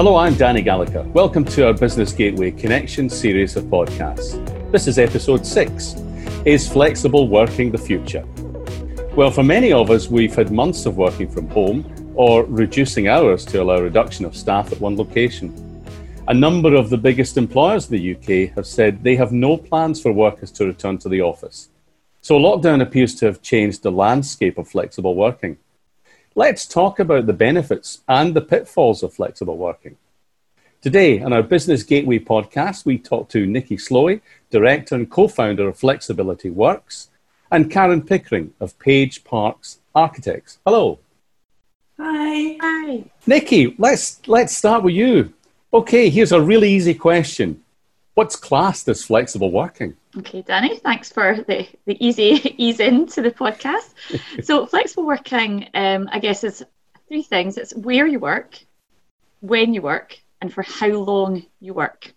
Hello, I'm Danny Gallagher. Welcome to our Business Gateway Connection series of podcasts. This is episode six Is flexible working the future? Well, for many of us, we've had months of working from home or reducing hours to allow reduction of staff at one location. A number of the biggest employers in the UK have said they have no plans for workers to return to the office. So, lockdown appears to have changed the landscape of flexible working. Let's talk about the benefits and the pitfalls of flexible working. Today, on our Business Gateway podcast, we talk to Nikki Slowey, Director and co founder of Flexibility Works, and Karen Pickering of Page Parks Architects. Hello. Hi. Hi. Nikki, let's, let's start with you. Okay, here's a really easy question What's classed as flexible working? Okay, Danny, thanks for the, the easy ease into the podcast. so, flexible working, um, I guess, is three things it's where you work, when you work, and for how long you work.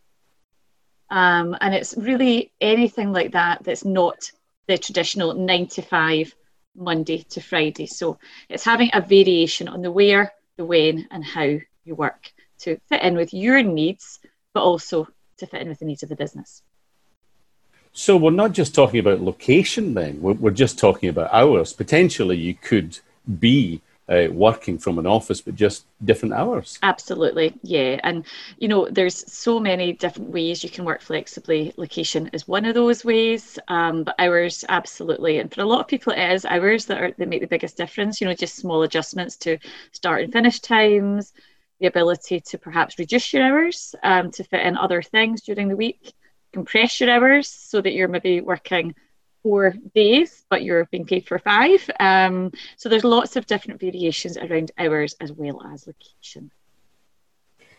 Um, and it's really anything like that that's not the traditional nine to five, Monday to Friday. So, it's having a variation on the where, the when, and how you work to fit in with your needs, but also to fit in with the needs of the business. So we're not just talking about location then, we're, we're just talking about hours. Potentially, you could be uh, working from an office, but just different hours. Absolutely, yeah. And you know, there's so many different ways you can work flexibly. Location is one of those ways, um, but hours, absolutely. And for a lot of people, it is hours that are that make the biggest difference. You know, just small adjustments to start and finish times, the ability to perhaps reduce your hours um, to fit in other things during the week compress your hours so that you're maybe working four days, but you're being paid for five. Um, so there's lots of different variations around hours as well as location.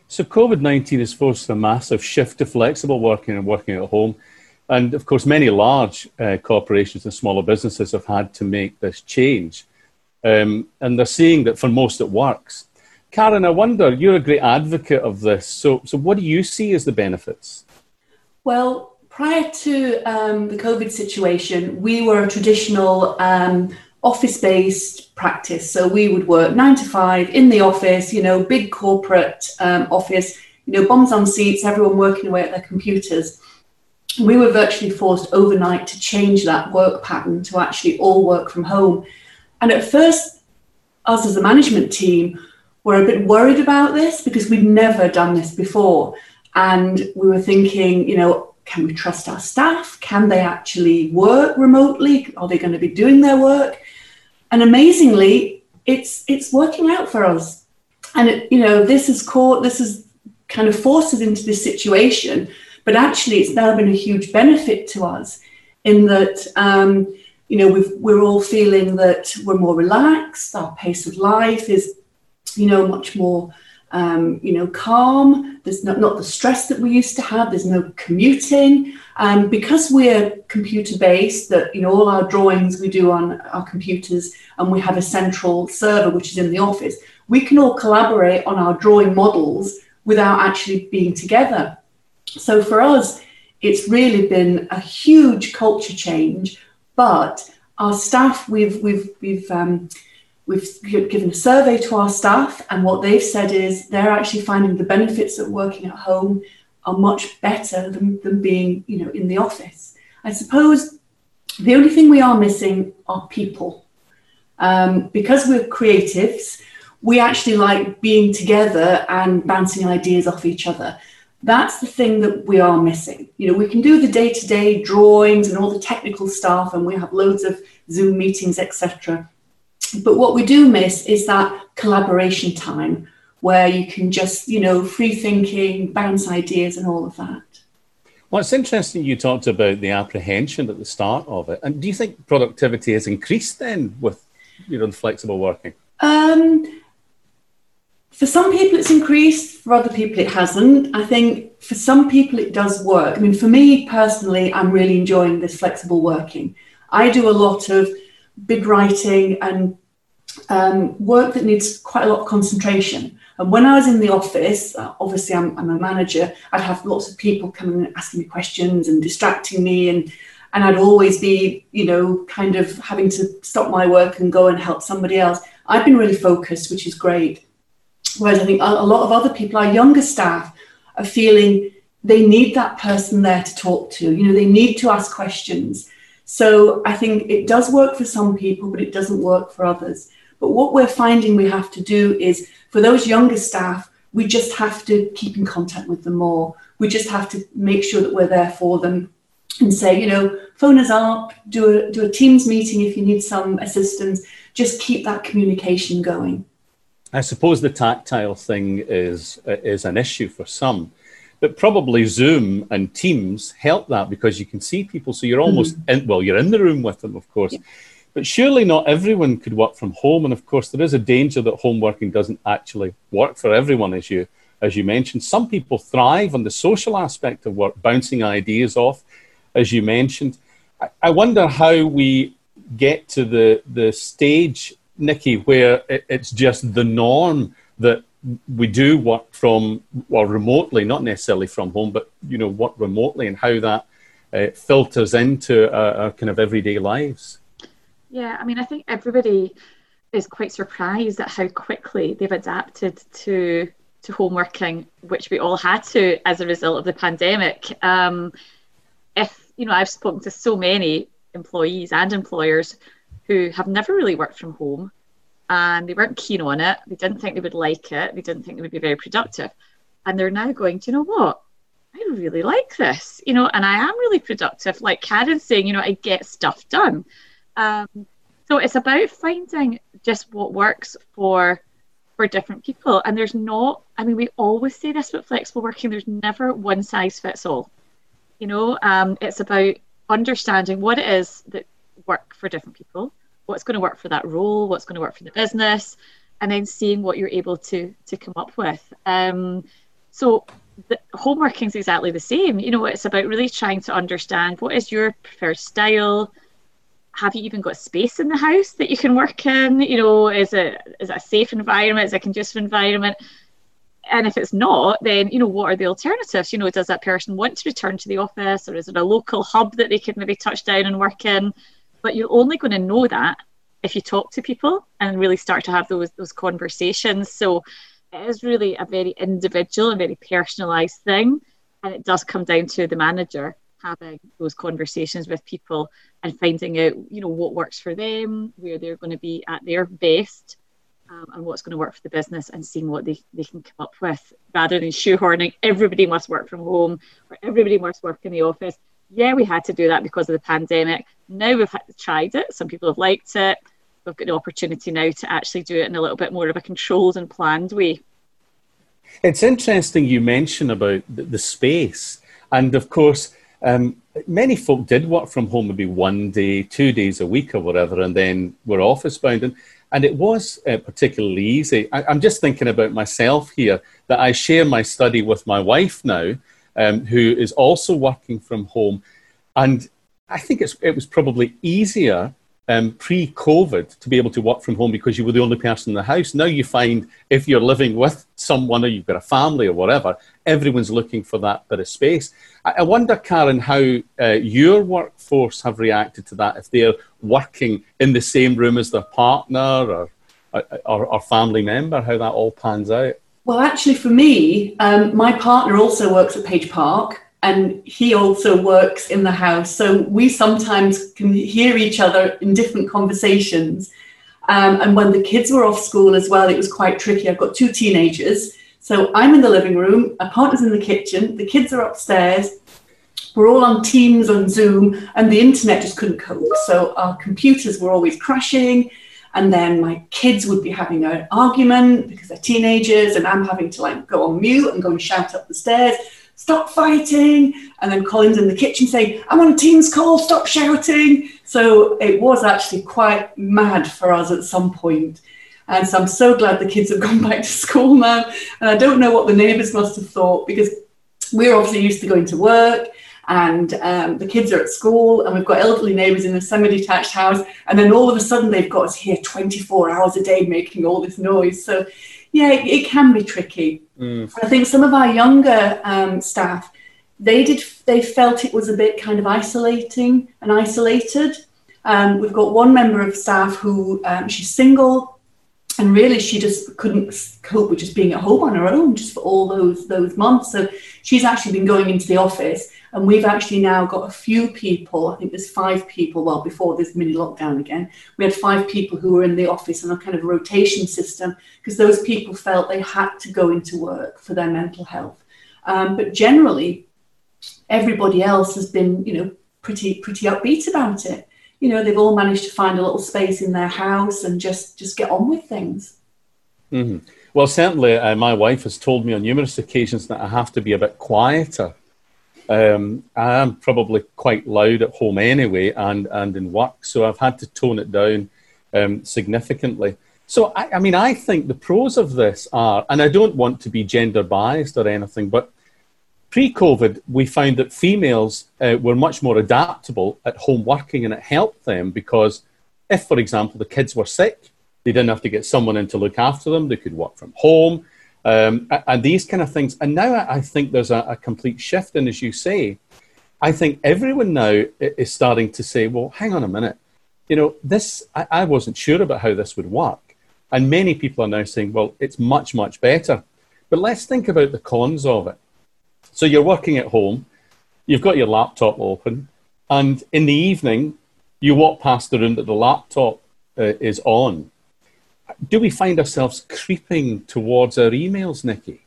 So COVID 19 has forced a massive shift to flexible working and working at home. And of course, many large uh, corporations and smaller businesses have had to make this change. Um, and they're seeing that for most it works. Karen, I wonder, you're a great advocate of this. So, so what do you see as the benefits? Well, prior to um, the COVID situation, we were a traditional um, office based practice. So we would work nine to five in the office, you know, big corporate um, office, you know, bombs on seats, everyone working away at their computers. We were virtually forced overnight to change that work pattern to actually all work from home. And at first, us as a management team were a bit worried about this because we'd never done this before. And we were thinking, you know, can we trust our staff? Can they actually work remotely? Are they going to be doing their work? And amazingly, it's it's working out for us. And it, you know, this has caught this has kind of forced us into this situation. But actually, it's now been a huge benefit to us in that um, you know we we're all feeling that we're more relaxed. Our pace of life is you know much more um, you know, calm. There's not, not the stress that we used to have. There's no commuting. Um, because we're computer based, that, you know, all our drawings we do on our computers and we have a central server, which is in the office, we can all collaborate on our drawing models without actually being together. So for us, it's really been a huge culture change, but our staff, we've, we've, we've, um, We've given a survey to our staff, and what they've said is they're actually finding the benefits of working at home are much better than, than being, you know, in the office. I suppose the only thing we are missing are people. Um, because we're creatives, we actually like being together and bouncing ideas off each other. That's the thing that we are missing. You know, we can do the day-to-day drawings and all the technical stuff, and we have loads of Zoom meetings, etc. But what we do miss is that collaboration time where you can just, you know, free thinking, bounce ideas, and all of that. Well, it's interesting you talked about the apprehension at the start of it. And do you think productivity has increased then with, you know, the flexible working? Um, for some people, it's increased. For other people, it hasn't. I think for some people, it does work. I mean, for me personally, I'm really enjoying this flexible working. I do a lot of bid writing and um, work that needs quite a lot of concentration. And when I was in the office, uh, obviously I'm, I'm, a manager, I'd have lots of people coming and asking me questions and distracting me and and I'd always be, you know, kind of having to stop my work and go and help somebody else. I've been really focused, which is great. Whereas I think a lot of other people, our younger staff, are feeling they need that person there to talk to. You know, they need to ask questions. So I think it does work for some people, but it doesn't work for others. But what we're finding we have to do is for those younger staff, we just have to keep in contact with them more. We just have to make sure that we're there for them and say, you know, phone us up, do a, do a Teams meeting if you need some assistance. Just keep that communication going. I suppose the tactile thing is is an issue for some, but probably Zoom and Teams help that because you can see people, so you're almost mm-hmm. in, well, you're in the room with them, of course. Yeah. But surely not everyone could work from home, and of course there is a danger that home working doesn't actually work for everyone, as you as you mentioned. Some people thrive on the social aspect of work, bouncing ideas off, as you mentioned. I, I wonder how we get to the the stage Nikki, where it, it's just the norm that we do work from well remotely, not necessarily from home, but you know work remotely, and how that uh, filters into our, our kind of everyday lives. Yeah, I mean, I think everybody is quite surprised at how quickly they've adapted to to home working, which we all had to as a result of the pandemic. Um, if you know, I've spoken to so many employees and employers who have never really worked from home and they weren't keen on it. They didn't think they would like it. They didn't think they would be very productive. And they're now going, do you know what? I really like this, you know, and I am really productive. Like Karen's saying, you know, I get stuff done. Um, so it's about finding just what works for for different people. And there's not, I mean, we always say this with flexible working, there's never one size fits all. You know, um, it's about understanding what it is that work for different people, what's going to work for that role, what's going to work for the business, and then seeing what you're able to to come up with. Um, so the home working is exactly the same. You know, it's about really trying to understand what is your preferred style. Have you even got space in the house that you can work in? You know, is it is it a safe environment? Is it a conducive environment? and if it's not, then you know what are the alternatives? You know, does that person want to return to the office, or is it a local hub that they could maybe touch down and work in? But you're only going to know that if you talk to people and really start to have those those conversations. So it is really a very individual and very personalized thing. And it does come down to the manager having those conversations with people and finding out, you know, what works for them, where they're going to be at their best, um, and what's going to work for the business, and seeing what they, they can come up with, rather than shoehorning everybody must work from home or everybody must work in the office yeah, we had to do that because of the pandemic. Now we've tried it. Some people have liked it. We've got the opportunity now to actually do it in a little bit more of a controlled and planned way. It's interesting you mention about the space. And of course, um, many folk did work from home maybe one day, two days a week or whatever, and then were office bound. And, and it was uh, particularly easy. I, I'm just thinking about myself here that I share my study with my wife now um, who is also working from home. And I think it was probably easier um, pre COVID to be able to work from home because you were the only person in the house. Now you find if you're living with someone or you've got a family or whatever, everyone's looking for that bit of space. I, I wonder, Karen, how uh, your workforce have reacted to that if they're working in the same room as their partner or, or, or family member, how that all pans out. Well, actually, for me, um, my partner also works at Page Park and he also works in the house. So we sometimes can hear each other in different conversations. Um, and when the kids were off school as well, it was quite tricky. I've got two teenagers. So I'm in the living room, my partner's in the kitchen, the kids are upstairs. We're all on Teams on Zoom, and the internet just couldn't cope. So our computers were always crashing and then my kids would be having an argument because they're teenagers and i'm having to like go on mute and go and shout up the stairs stop fighting. And then colin's in the kitchen saying i'm on a Teams call stop shouting. So it was actually quite mad for us at some point. And so i'm so glad the kids have gone back to school now and i don't know what the neighbours must have thought because we're obviously used to going to work and um, the kids are at school and we've got elderly neighbours in a semi-detached house and then all of a sudden they've got us here 24 hours a day making all this noise. So yeah it, it can be tricky. Mm. i think some of our younger um, staff they did they felt it was a bit kind of isolating and isolated. Um, we've got one member of staff who um, she's single and really she just couldn't cope with just being at home on her own just for all those those months. So she's actually been going into the office and we've actually now got a few people i think there's five people well before this mini lockdown again we had five people who were in the office on a kind of rotation system because those people felt they had to go into work for their mental health. Um, but generally everybody else has been you know pretty pretty upbeat about it. You know they've all managed to find a little space in their house and just just get on with things. Mm-hmm. well certainly uh, my wife has told me on numerous occasions that i have to be a bit quieter um, i am probably quite loud at home anyway and and in work so i've had to tone it down um, significantly so I, I mean i think the pros of this are and i don't want to be gender biased or anything but Pre-COVID, we found that females uh, were much more adaptable at home working, and it helped them because if, for example, the kids were sick, they didn't have to get someone in to look after them. They could work from home, um, and these kind of things. And now I think there's a, a complete shift, and as you say, I think everyone now is starting to say, "Well, hang on a minute, you know, this I, I wasn't sure about how this would work," and many people are now saying, "Well, it's much, much better." But let's think about the cons of it. So you're working at home, you've got your laptop open, and in the evening, you walk past the room that the laptop uh, is on. Do we find ourselves creeping towards our emails, Nikki?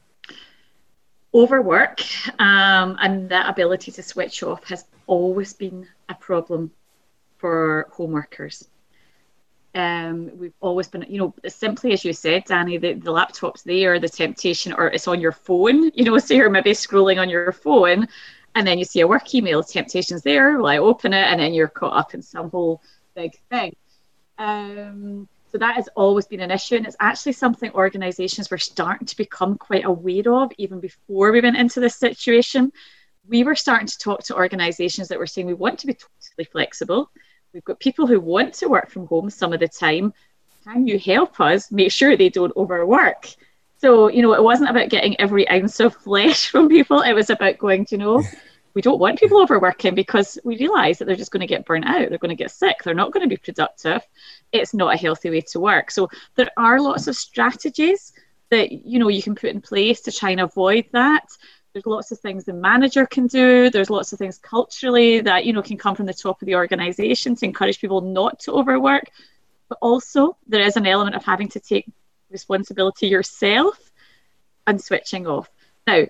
Overwork um, and that ability to switch off has always been a problem for home workers. Um, we've always been, you know, simply as you said, Danny, the, the laptop's there, the temptation, or it's on your phone, you know, so you're maybe scrolling on your phone and then you see a work email, temptation's there, well, I open it and then you're caught up in some whole big thing. Um, so that has always been an issue, and it's actually something organisations were starting to become quite aware of even before we went into this situation. We were starting to talk to organisations that were saying we want to be totally flexible We've got people who want to work from home some of the time. Can you help us make sure they don't overwork? So, you know, it wasn't about getting every ounce of flesh from people. It was about going, you know, we don't want people overworking because we realise that they're just going to get burnt out. They're going to get sick. They're not going to be productive. It's not a healthy way to work. So there are lots of strategies that, you know, you can put in place to try and avoid that there's lots of things the manager can do there's lots of things culturally that you know can come from the top of the organization to encourage people not to overwork but also there is an element of having to take responsibility yourself and switching off now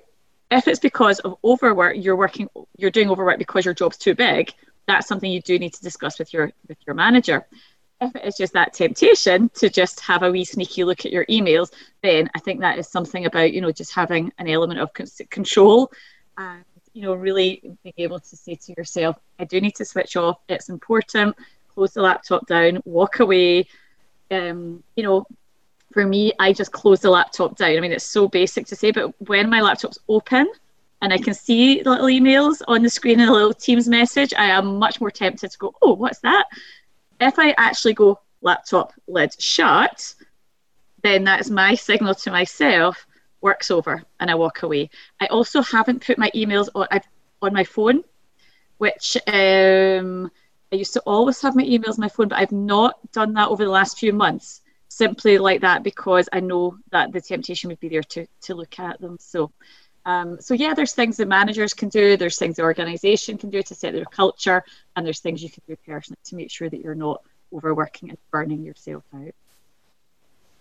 if it's because of overwork you're working you're doing overwork because your job's too big that's something you do need to discuss with your with your manager if it is just that temptation to just have a wee sneaky look at your emails, then I think that is something about, you know, just having an element of control and, you know, really being able to say to yourself, I do need to switch off. It's important. Close the laptop down, walk away. Um, you know, for me, I just close the laptop down. I mean, it's so basic to say, but when my laptop's open, and I can see the little emails on the screen and a little Teams message, I am much more tempted to go, oh, what's that? if I actually go laptop lid shut, then that's my signal to myself works over and I walk away. I also haven't put my emails on, on my phone, which um, I used to always have my emails on my phone, but I've not done that over the last few months simply like that because I know that the temptation would be there to, to look at them. So um, so yeah, there's things that managers can do, there's things the organisation can do to set their culture, and there's things you can do personally to make sure that you're not overworking and burning yourself out.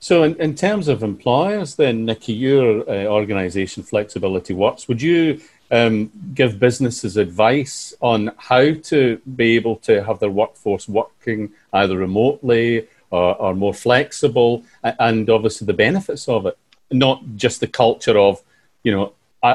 So, in, in terms of employers, then, Nikki, your uh, organisation, Flexibility Works, would you um, give businesses advice on how to be able to have their workforce working either remotely or, or more flexible, and obviously the benefits of it, not just the culture of, you know,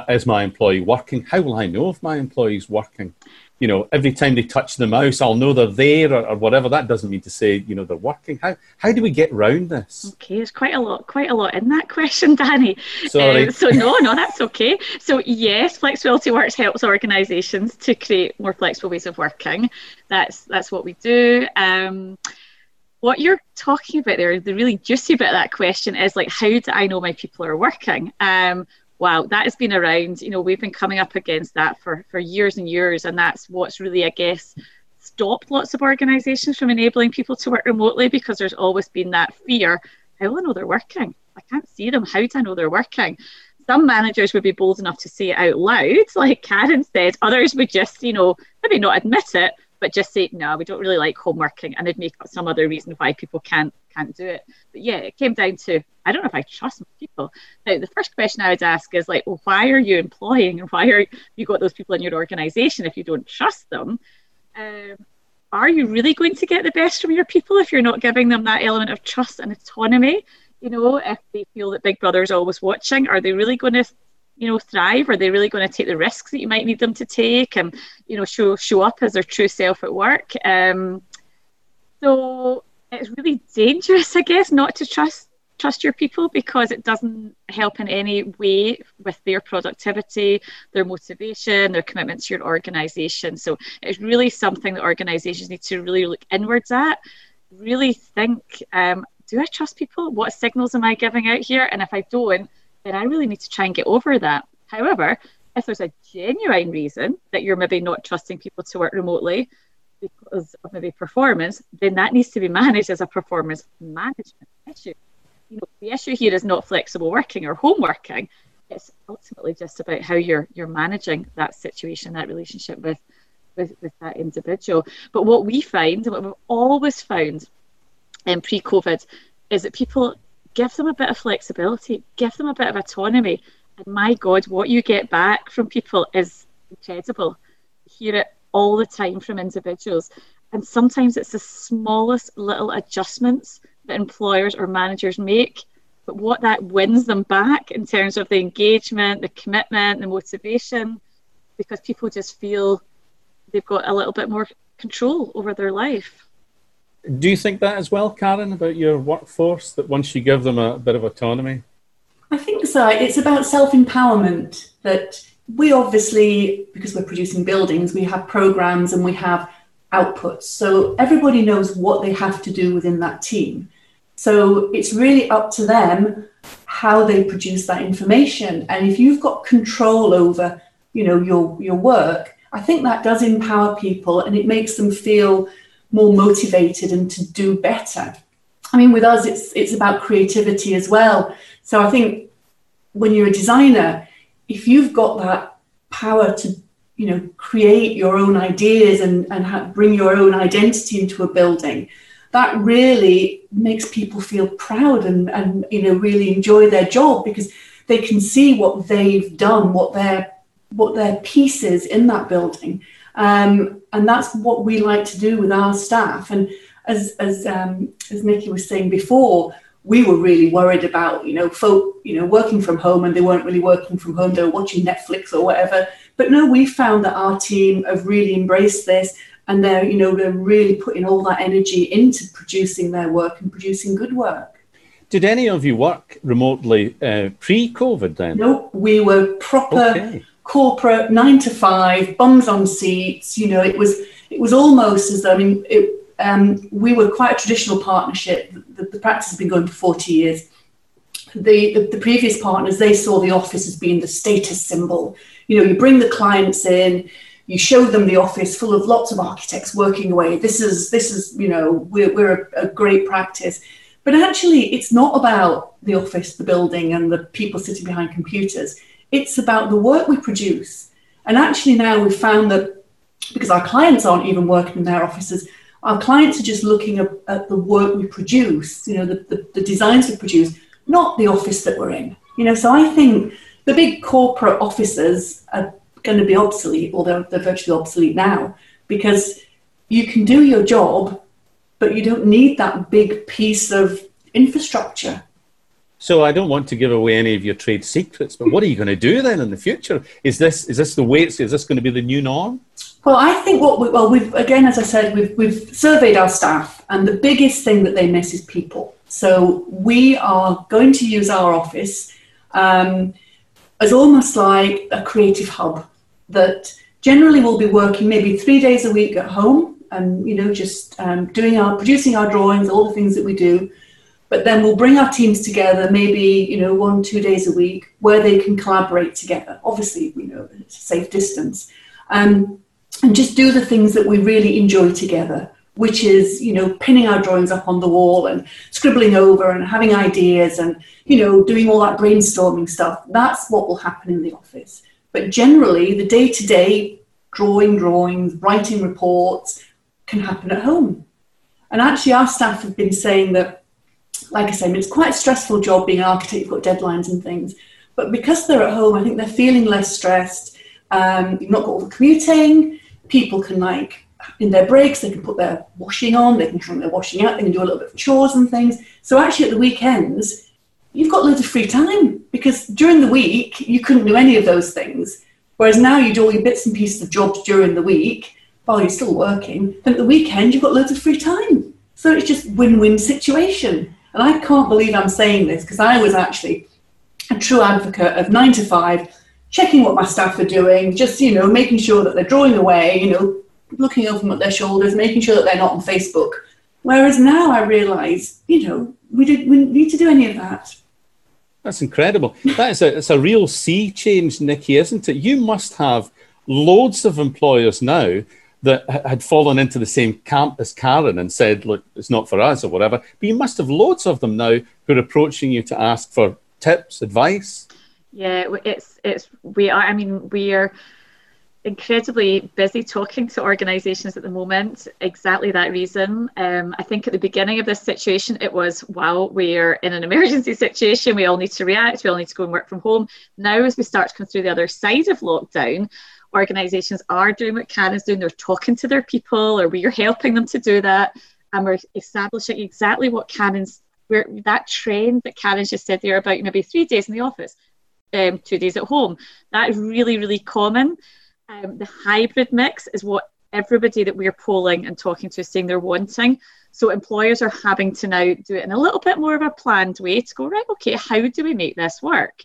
is my employee working? How will I know if my employee's working? You know, every time they touch the mouse, I'll know they're there or, or whatever. That doesn't mean to say, you know, they're working. How how do we get round this? Okay, there's quite a lot, quite a lot in that question, Danny. Sorry. Um, so no, no, that's okay. So yes, Flexibility Works helps organisations to create more flexible ways of working. That's that's what we do. Um, what you're talking about there, the really juicy bit of that question is like, how do I know my people are working? Um, wow, that has been around. You know, we've been coming up against that for, for years and years, and that's what's really, I guess, stopped lots of organisations from enabling people to work remotely because there's always been that fear. how will I know they're working? I can't see them. How do I know they're working? Some managers would be bold enough to say it out loud, like Karen said. Others would just, you know, maybe not admit it, but just say, no, we don't really like homeworking, and they'd make up some other reason why people can't can't do it. But yeah, it came down to I don't know if I trust people. Now, the first question I would ask is like, well, why are you employing and why are you got those people in your organization if you don't trust them? Um, are you really going to get the best from your people if you're not giving them that element of trust and autonomy? You know, if they feel that Big Brother is always watching, are they really going to, you know, thrive? Are they really going to take the risks that you might need them to take and, you know, show show up as their true self at work? Um, so it's really dangerous, I guess, not to trust trust your people because it doesn't help in any way with their productivity, their motivation, their commitment to your organization. So it's really something that organizations need to really look inwards at, really think um, do I trust people? What signals am I giving out here? And if I don't, then I really need to try and get over that. However, if there's a genuine reason that you're maybe not trusting people to work remotely because of maybe performance, then that needs to be managed as a performance management issue you know, the issue here is not flexible working or home working. It's ultimately just about how you're you're managing that situation, that relationship with with, with that individual. But what we find, and what we've always found in pre-COVID, is that people give them a bit of flexibility, give them a bit of autonomy, and my God, what you get back from people is incredible. You hear it all the time from individuals, and sometimes it's the smallest little adjustments that employers or managers make, but what that wins them back in terms of the engagement, the commitment, the motivation, because people just feel they've got a little bit more control over their life. Do you think that as well, Karen, about your workforce, that once you give them a bit of autonomy? I think so. It's about self empowerment that we obviously, because we're producing buildings, we have programs and we have outputs. So everybody knows what they have to do within that team. So it's really up to them how they produce that information. And if you've got control over, you know, your your work, I think that does empower people and it makes them feel more motivated and to do better. I mean, with us, it's it's about creativity as well. So I think when you're a designer, if you've got that power to you know create your own ideas and and bring your own identity into a building that really makes people feel proud and and you know really enjoy their job because they can see what they've done what their what their piece is in that building um, and that's what we like to do with our staff and as as um, as Nikki was saying before we were really worried about you know folk you know working from home and they weren't really working from home they were watching netflix or whatever but no, we found that our team have really embraced this and they're, you know, they're really putting all that energy into producing their work and producing good work. Did any of you work remotely uh, pre-COVID then? No, we were proper okay. Corporate, nine to five, bums on seats. You know, it was it was almost as though I mean, it, um, we were quite a traditional partnership. The, the, practice has been going for forty years. The, the, the previous partners they saw the office as being the status symbol you know, you bring the clients in, you show them the office full of lots of architects working away. This is this is you know we're we're a, a great practice, but actually it's not about the office, the building, and the people sitting behind computers. It's about the work we produce. And actually now we've found that because our clients aren't even working in their offices, our clients are just looking at, at the work we produce, you know, the, the, the designs we produce, not the office that we're in. You know, so I think the big corporate offices are going to be obsolete, or they're, they're virtually obsolete now, because you can do your job, but you don't need that big piece of infrastructure. So I don't want to give away any of your trade secrets, but what are you going to do then in the future? Is this is this the way? Is this going to be the new norm? Well, I think what we, well we've again, as I said, we've we've surveyed our staff, and the biggest thing that they miss is people. So we are going to use our office. Um, as almost like a creative hub that generally will be working maybe three days a week at home and you know just um, doing our producing our drawings all the things that we do but then we'll bring our teams together maybe you know one two days a week where they can collaborate together obviously you know it's a safe distance um, and just do the things that we really enjoy together which is, you know, pinning our drawings up on the wall and scribbling over and having ideas and, you know, doing all that brainstorming stuff. That's what will happen in the office. But generally, the day to day drawing drawings, writing reports can happen at home. And actually, our staff have been saying that, like I said, it's quite a stressful job being an architect, you've got deadlines and things. But because they're at home, I think they're feeling less stressed. Um, you've not got all the commuting. People can like in their breaks, they can put their washing on, they can hang their washing out, they can do a little bit of chores and things. So actually, at the weekends, you've got loads of free time because during the week you couldn't do any of those things. Whereas now you do all your bits and pieces of jobs during the week while you're still working. Then at the weekend you've got loads of free time. So it's just win-win situation. And I can't believe I'm saying this because I was actually a true advocate of nine to five, checking what my staff are doing, just you know making sure that they're drawing away, you know looking over them at their shoulders, making sure that they're not on Facebook. Whereas now I realise, you know, we, did, we need to do any of that. That's incredible. That is a, it's a real sea change, Nikki, isn't it? You must have loads of employers now that had fallen into the same camp as Karen and said, look, it's not for us or whatever. But you must have loads of them now who are approaching you to ask for tips, advice. Yeah, it's, it's, we are, I mean, we are, incredibly busy talking to organisations at the moment. Exactly that reason. Um, I think at the beginning of this situation, it was wow, we're in an emergency situation. We all need to react. We all need to go and work from home. Now, as we start to come through the other side of lockdown, organisations are doing what Karen's doing. They're talking to their people, or we are helping them to do that, and we're establishing exactly what Karen's. Where that trend that Karen just said there about maybe three days in the office, um, two days at home, that is really, really common. Um, the hybrid mix is what everybody that we're polling and talking to is saying they're wanting. So employers are having to now do it in a little bit more of a planned way to go, right, okay, how do we make this work?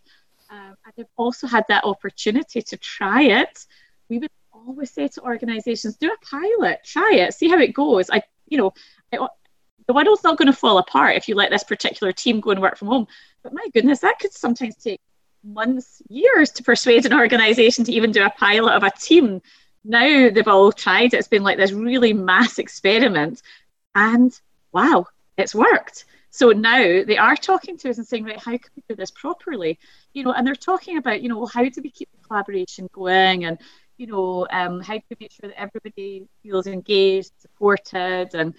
Um, and they've also had that opportunity to try it. We would always say to organizations, do a pilot, try it, see how it goes. I, you know, it, the world's not going to fall apart if you let this particular team go and work from home. But my goodness, that could sometimes take months, years to persuade an organization to even do a pilot of a team. Now they've all tried. It's been like this really mass experiment. And wow, it's worked. So now they are talking to us and saying, right, how can we do this properly? You know, and they're talking about, you know, how do we keep the collaboration going and, you know, um, how do we make sure that everybody feels engaged, supported, and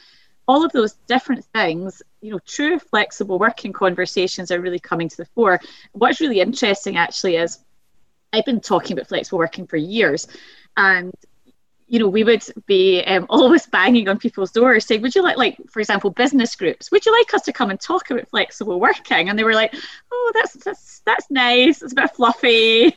all of those different things, you know, true flexible working conversations are really coming to the fore. What's really interesting actually is I've been talking about flexible working for years, and you know, we would be um, always banging on people's doors saying, "Would you like, like, for example, business groups? Would you like us to come and talk about flexible working?" And they were like, "Oh, that's that's that's nice. It's a bit fluffy,"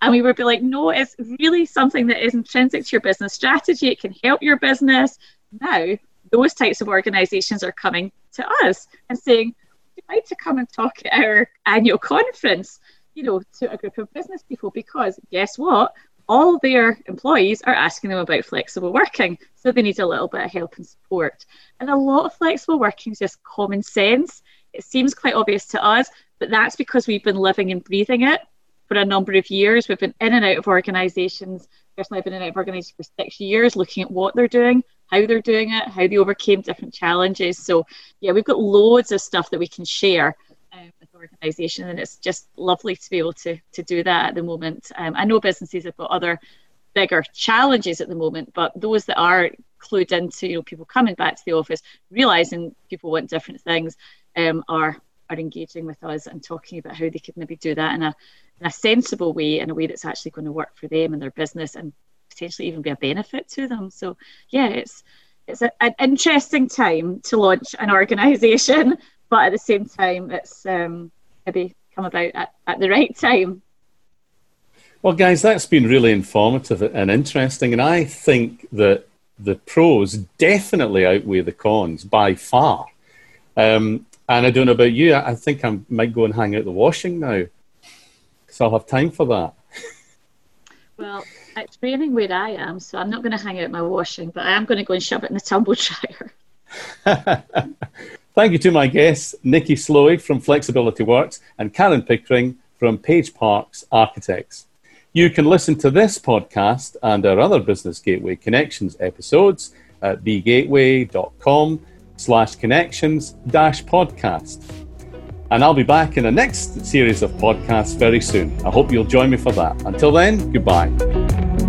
and we would be like, "No, it's really something that is intrinsic to your business strategy. It can help your business." Now, those types of organisations are coming to us and saying, Would you like to come and talk at our annual conference, you know, to a group of business people? Because guess what? All their employees are asking them about flexible working. So they need a little bit of help and support. And a lot of flexible working is just common sense. It seems quite obvious to us, but that's because we've been living and breathing it for a number of years. We've been in and out of organisations. Personally, I've been in and out of organisations for six years, looking at what they're doing, how they're doing it, how they overcame different challenges. So, yeah, we've got loads of stuff that we can share um, with organisation, and it's just lovely to be able to to do that at the moment. Um, I know businesses have got other bigger challenges at the moment, but those that are clued into you know people coming back to the office, realizing people want different things, um, are are engaging with us and talking about how they could maybe do that in a in a sensible way, in a way that's actually going to work for them and their business and potentially even be a benefit to them. So yeah, it's it's a, an interesting time to launch an organisation, but at the same time, it's um, maybe come about at, at the right time. Well, guys, that's been really informative and interesting, and I think that the pros definitely outweigh the cons by far. Um, and I don't know about you, I think I might go and hang out the washing now, because I'll have time for that. Well, it's raining where I am, so I'm not going to hang out my washing, but I am going to go and shove it in the tumble dryer. Thank you to my guests, Nikki Slowey from Flexibility Works and Karen Pickering from Page Parks Architects. You can listen to this podcast and our other Business Gateway Connections episodes at bgateway.com slash connections dash podcast. And I'll be back in the next series of podcasts very soon. I hope you'll join me for that. Until then, goodbye.